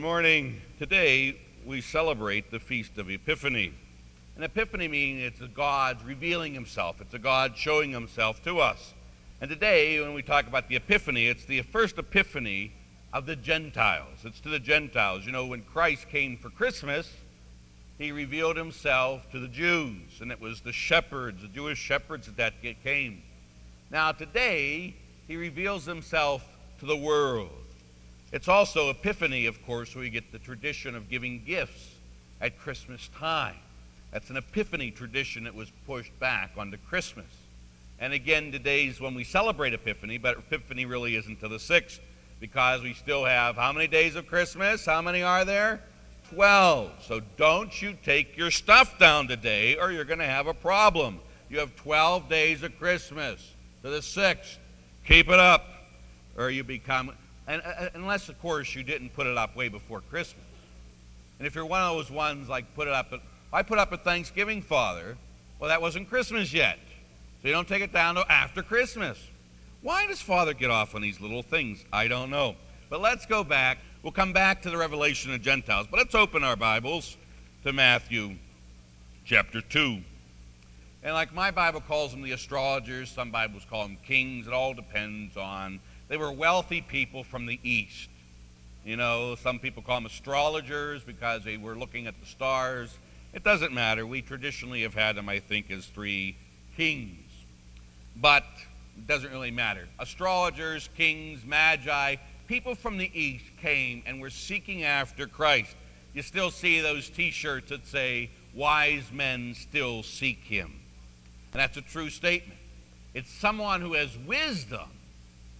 morning. Today we celebrate the Feast of Epiphany. And Epiphany means it's a God revealing himself, it's a God showing himself to us. And today, when we talk about the Epiphany, it's the first Epiphany of the Gentiles. It's to the Gentiles. You know, when Christ came for Christmas, he revealed himself to the Jews, and it was the shepherds, the Jewish shepherds that came. Now, today, he reveals himself to the world. It's also Epiphany, of course, where we get the tradition of giving gifts at Christmas time. That's an Epiphany tradition that was pushed back onto Christmas. And again, today's when we celebrate Epiphany, but Epiphany really isn't to the 6th because we still have how many days of Christmas? How many are there? 12. So don't you take your stuff down today or you're going to have a problem. You have 12 days of Christmas to the 6th. Keep it up or you become and, uh, unless, of course, you didn't put it up way before Christmas. And if you're one of those ones like put it up at, I put up at Thanksgiving, Father, well, that wasn't Christmas yet. So you don't take it down to after Christmas. Why does Father get off on these little things? I don't know. But let's go back. We'll come back to the revelation of Gentiles. But let's open our Bibles to Matthew chapter 2. And like my Bible calls them the astrologers, some Bibles call them kings. It all depends on they were wealthy people from the East. You know, some people call them astrologers because they were looking at the stars. It doesn't matter. We traditionally have had them, I think, as three kings. But it doesn't really matter. Astrologers, kings, magi, people from the East came and were seeking after Christ. You still see those t shirts that say, Wise men still seek him. And that's a true statement. It's someone who has wisdom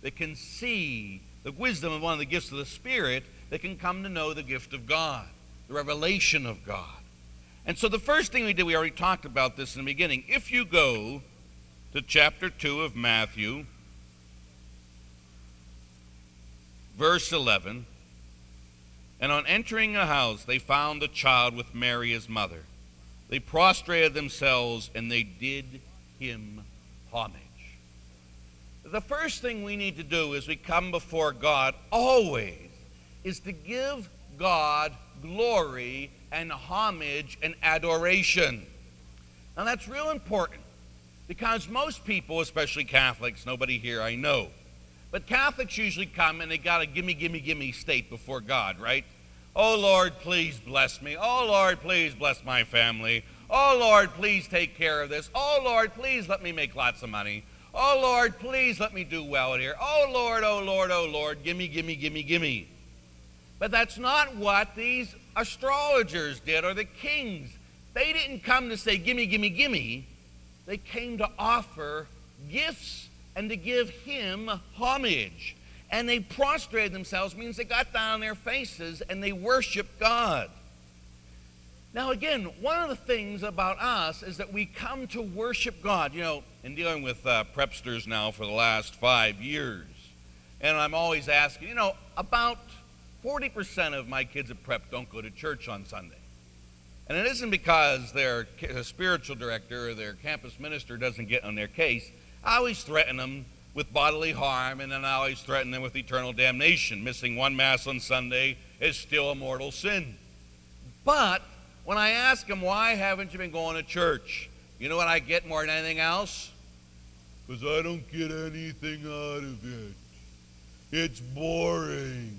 that can see the wisdom of one of the gifts of the Spirit that can come to know the gift of God, the revelation of God. And so the first thing we did, we already talked about this in the beginning. If you go to chapter 2 of Matthew, verse 11, and on entering a house, they found a child with Mary, his mother. They prostrated themselves and they did him homage the first thing we need to do as we come before God always is to give God glory and homage and adoration. Now that's real important because most people, especially Catholics, nobody here I know, but Catholics usually come and they got a gimme, gimme, gimme state before God, right? Oh Lord, please bless me. Oh Lord, please bless my family. Oh Lord, please take care of this. Oh Lord, please let me make lots of money. Oh, Lord, please let me do well here. Oh, Lord, oh, Lord, oh, Lord, gimme, gimme, gimme, gimme. But that's not what these astrologers did or the kings. They didn't come to say, gimme, gimme, gimme. They came to offer gifts and to give him homage. And they prostrated themselves, means they got down on their faces and they worshiped God. Now, again, one of the things about us is that we come to worship God. You know, in dealing with uh, prepsters now for the last five years, and I'm always asking, you know, about 40% of my kids at prep don't go to church on Sunday. And it isn't because their spiritual director or their campus minister doesn't get on their case. I always threaten them with bodily harm, and then I always threaten them with eternal damnation. Missing one Mass on Sunday is still a mortal sin. But when I ask them, why haven't you been going to church? You know what I get more than anything else? Because I don't get anything out of it. It's boring.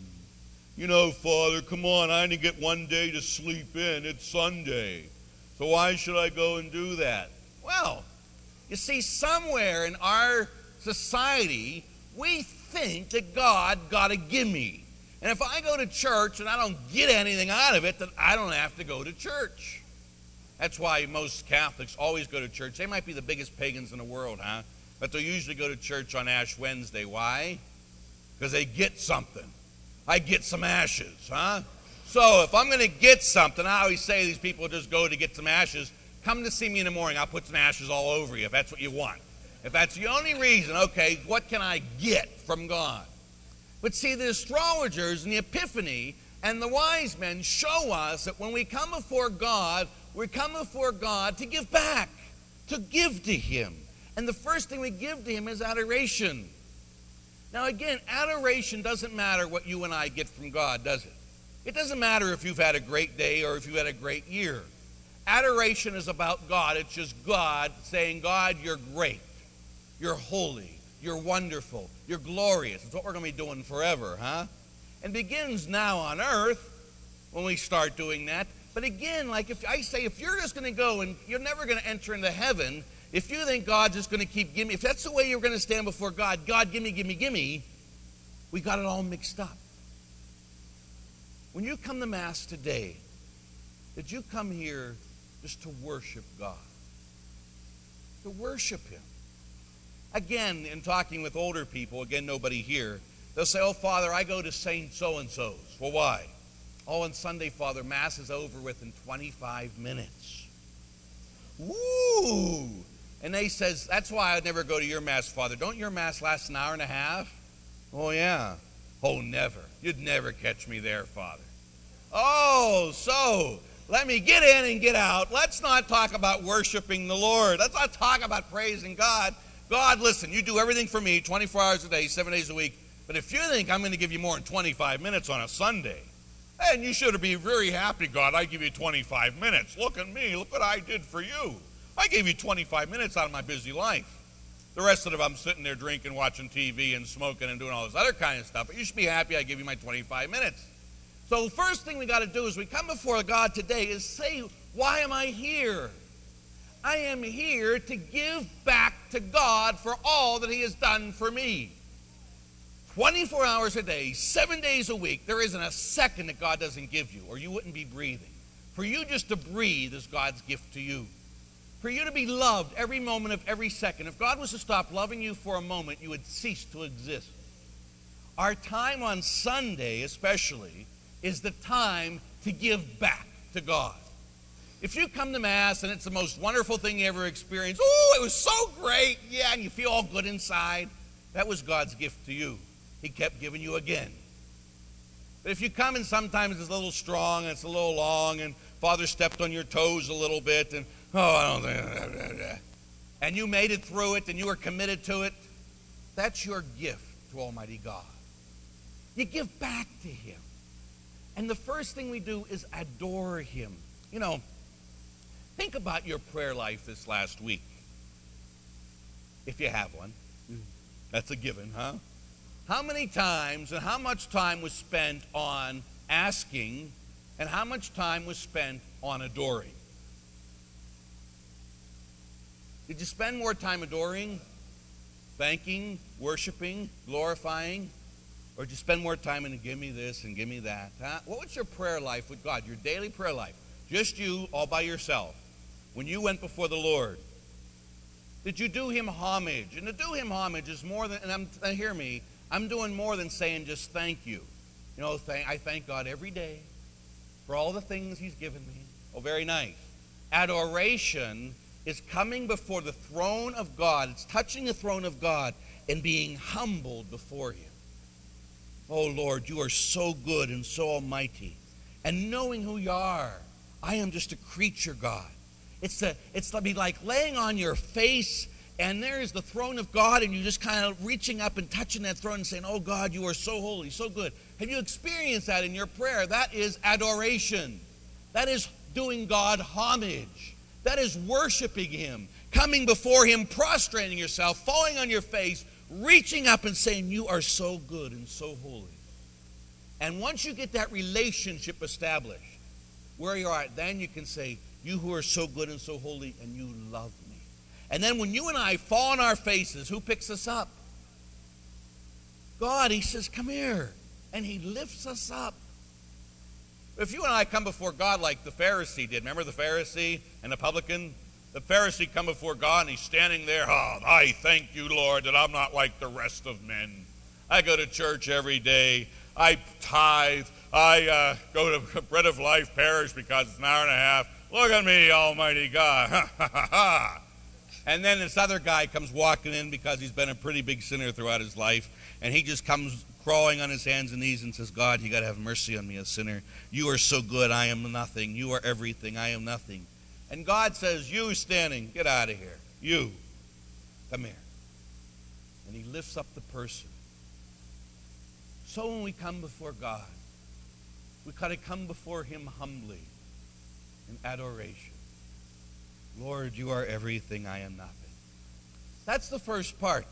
You know, Father, come on, I only get one day to sleep in. It's Sunday. So why should I go and do that? Well, you see, somewhere in our society, we think that God got a gimme. And if I go to church and I don't get anything out of it, then I don't have to go to church. That's why most Catholics always go to church. They might be the biggest pagans in the world, huh? But they'll usually go to church on Ash Wednesday. Why? Because they get something. I get some ashes, huh? So if I'm going to get something, I always say these people just go to get some ashes. Come to see me in the morning. I'll put some ashes all over you if that's what you want. If that's the only reason, okay, what can I get from God? But see, the astrologers and the epiphany and the wise men show us that when we come before God, we come before God to give back, to give to Him. And the first thing we give to Him is adoration. Now, again, adoration doesn't matter what you and I get from God, does it? It doesn't matter if you've had a great day or if you had a great year. Adoration is about God. It's just God saying, God, you're great. You're holy. You're wonderful. You're glorious. It's what we're going to be doing forever, huh? And begins now on earth when we start doing that. But again, like if I say, if you're just going to go and you're never going to enter into heaven, if you think God's just going to keep giving, if that's the way you're going to stand before God, God, give me, give me, give me, we got it all mixed up. When you come to Mass today, did you come here just to worship God? To worship Him. Again, in talking with older people, again, nobody here, they'll say, Oh, Father, I go to Saint so and so's. Well, why? Oh, on Sunday, Father, Mass is over within 25 minutes. Woo! And they says, That's why I'd never go to your Mass, Father. Don't your Mass last an hour and a half? Oh, yeah. Oh, never. You'd never catch me there, Father. Oh, so let me get in and get out. Let's not talk about worshiping the Lord. Let's not talk about praising God. God, listen, you do everything for me 24 hours a day, seven days a week. But if you think I'm going to give you more than 25 minutes on a Sunday, then you should be very happy, God. I give you 25 minutes. Look at me. Look what I did for you. I gave you 25 minutes out of my busy life. The rest of it, I'm sitting there drinking, watching TV, and smoking, and doing all this other kind of stuff. But you should be happy I give you my 25 minutes. So, the first thing we got to do is we come before God today is say, Why am I here? I am here to give back to God for all that He has done for me. 24 hours a day, seven days a week, there isn't a second that God doesn't give you, or you wouldn't be breathing. For you just to breathe is God's gift to you. For you to be loved every moment of every second. If God was to stop loving you for a moment, you would cease to exist. Our time on Sunday, especially, is the time to give back to God. If you come to Mass and it's the most wonderful thing you ever experienced, oh, it was so great, yeah, and you feel all good inside, that was God's gift to you. He kept giving you again. But if you come and sometimes it's a little strong and it's a little long and Father stepped on your toes a little bit and, oh, I don't think, and you made it through it and you were committed to it, that's your gift to Almighty God. You give back to Him. And the first thing we do is adore Him. You know, think about your prayer life this last week. If you have one. That's a given, huh? How many times and how much time was spent on asking and how much time was spent on adoring? Did you spend more time adoring, thanking, worshiping, glorifying? Or did you spend more time in give me this and give me that? Huh? What was your prayer life with God, your daily prayer life? Just you all by yourself. When you went before the Lord, did you do him homage? And to do him homage is more than, and I'm, uh, hear me, I'm doing more than saying just thank you. You know, thank, I thank God every day for all the things he's given me. Oh, very nice. Adoration is coming before the throne of God. It's touching the throne of God and being humbled before him. Oh Lord, you are so good and so almighty. And knowing who you are, I am just a creature, God. It's to, it's to be like laying on your face, and there is the throne of God, and you're just kind of reaching up and touching that throne and saying, Oh God, you are so holy, so good. Have you experienced that in your prayer? That is adoration. That is doing God homage. That is worshiping Him, coming before Him, prostrating yourself, falling on your face, reaching up and saying, You are so good and so holy. And once you get that relationship established, where you are, at, then you can say, You who are so good and so holy, and you love me. And then when you and I fall on our faces, who picks us up? God, He says, Come here. And He lifts us up. If you and I come before God like the Pharisee did, remember the Pharisee and the publican? The Pharisee come before God and he's standing there. Oh, I thank you, Lord, that I'm not like the rest of men. I go to church every day. I tithe. I uh, go to Bread of Life Parish because it's an hour and a half. Look at me, Almighty God. and then this other guy comes walking in because he's been a pretty big sinner throughout his life. And he just comes crawling on his hands and knees and says, God, you got to have mercy on me, a sinner. You are so good. I am nothing. You are everything. I am nothing. And God says, You standing, get out of here. You, come here. And He lifts up the person. So when we come before God, we got to come before Him humbly in adoration. Lord, you are everything, I am nothing. That's the first part.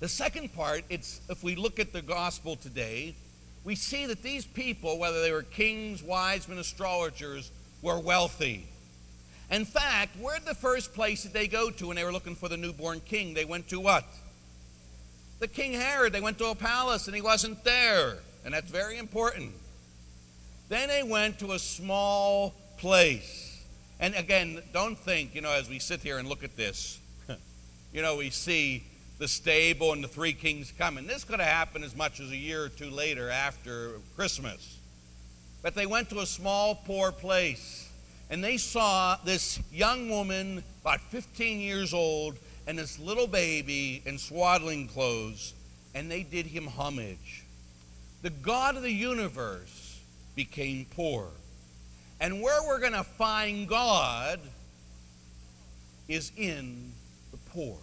The second part, it's if we look at the gospel today, we see that these people, whether they were kings, wise men, astrologers, were wealthy. In fact, where the first place did they go to when they were looking for the newborn king? They went to what? The King Herod. They went to a palace and he wasn't there. And that's very important. Then they went to a small place. And again, don't think, you know, as we sit here and look at this, you know, we see the stable and the three kings coming. This could have happened as much as a year or two later after Christmas. But they went to a small, poor place. And they saw this young woman, about 15 years old, and this little baby in swaddling clothes, and they did him homage. The God of the universe became poor. And where we're going to find God is in the poor.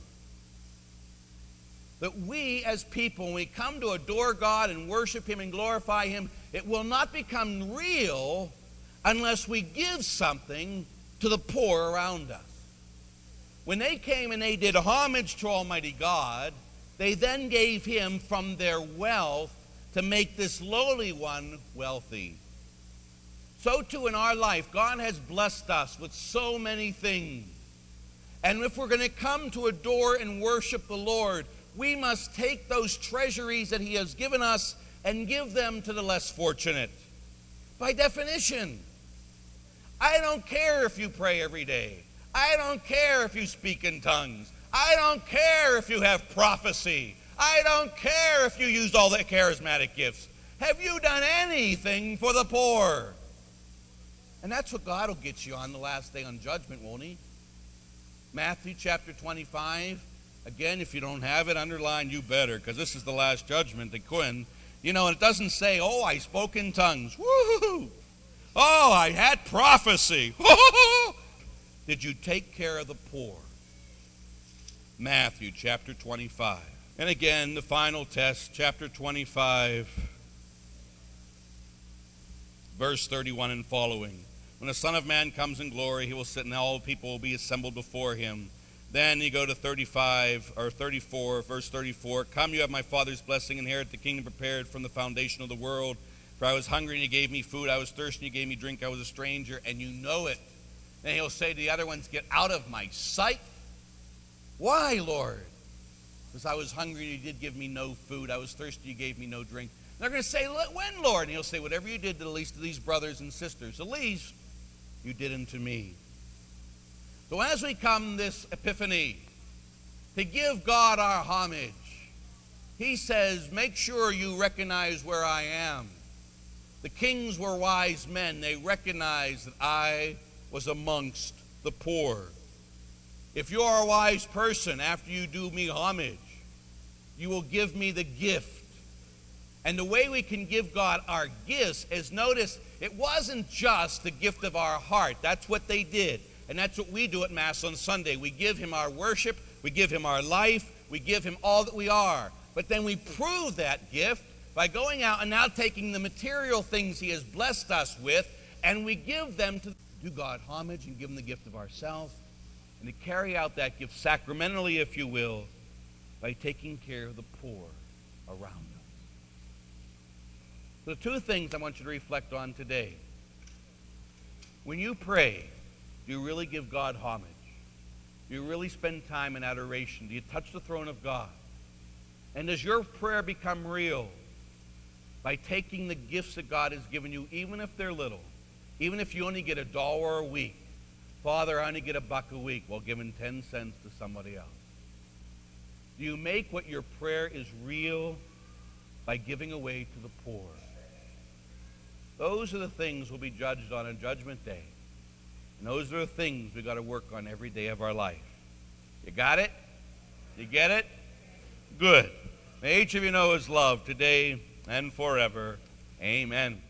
That we as people, when we come to adore God and worship Him and glorify Him, it will not become real unless we give something to the poor around us. When they came and they did homage to Almighty God, they then gave Him from their wealth to make this lowly one wealthy. So, too, in our life, God has blessed us with so many things. And if we're going to come to adore and worship the Lord, we must take those treasuries that He has given us and give them to the less fortunate. By definition, I don't care if you pray every day. I don't care if you speak in tongues. I don't care if you have prophecy. I don't care if you used all the charismatic gifts. Have you done anything for the poor? And that's what God will get you on the last day on judgment, won't He? Matthew chapter 25. Again, if you don't have it, underline you better, because this is the last judgment that Quinn. You know, and it doesn't say, oh, I spoke in tongues. Woo-hoo! Oh, I had prophecy. Did you take care of the poor? Matthew chapter 25. And again, the final test, chapter 25, verse 31 and following. When the Son of Man comes in glory, he will sit, and all people will be assembled before him. Then you go to 35 or 34, verse 34. Come, you have my Father's blessing, inherit the kingdom prepared from the foundation of the world. For I was hungry, and you gave me food. I was thirsty, and you gave me drink. I was a stranger, and you know it. Then he'll say to the other ones, Get out of my sight. Why, Lord? Because I was hungry, and you did give me no food. I was thirsty, and you gave me no drink. And they're going to say, When, Lord? And he'll say, Whatever you did to the least of these brothers and sisters, the least you did unto me. So as we come this Epiphany to give God our homage, he says, Make sure you recognize where I am. The kings were wise men. They recognized that I was amongst the poor. If you are a wise person, after you do me homage, you will give me the gift. And the way we can give God our gifts is notice it wasn't just the gift of our heart. That's what they did. And that's what we do at Mass on Sunday. We give Him our worship, we give Him our life, we give Him all that we are. But then we prove that gift by going out and now taking the material things He has blessed us with, and we give them to do God homage and give Him the gift of ourselves, and to carry out that gift sacramentally, if you will, by taking care of the poor around us. The two things I want you to reflect on today. When you pray, do you really give God homage? Do you really spend time in adoration? Do you touch the throne of God? And does your prayer become real by taking the gifts that God has given you, even if they're little, even if you only get a dollar a week? Father, I only get a buck a week while giving 10 cents to somebody else. Do you make what your prayer is real by giving away to the poor? Those are the things we'll be judged on on Judgment Day. And those are the things we've got to work on every day of our life. You got it? You get it? Good. May each of you know his love today and forever. Amen.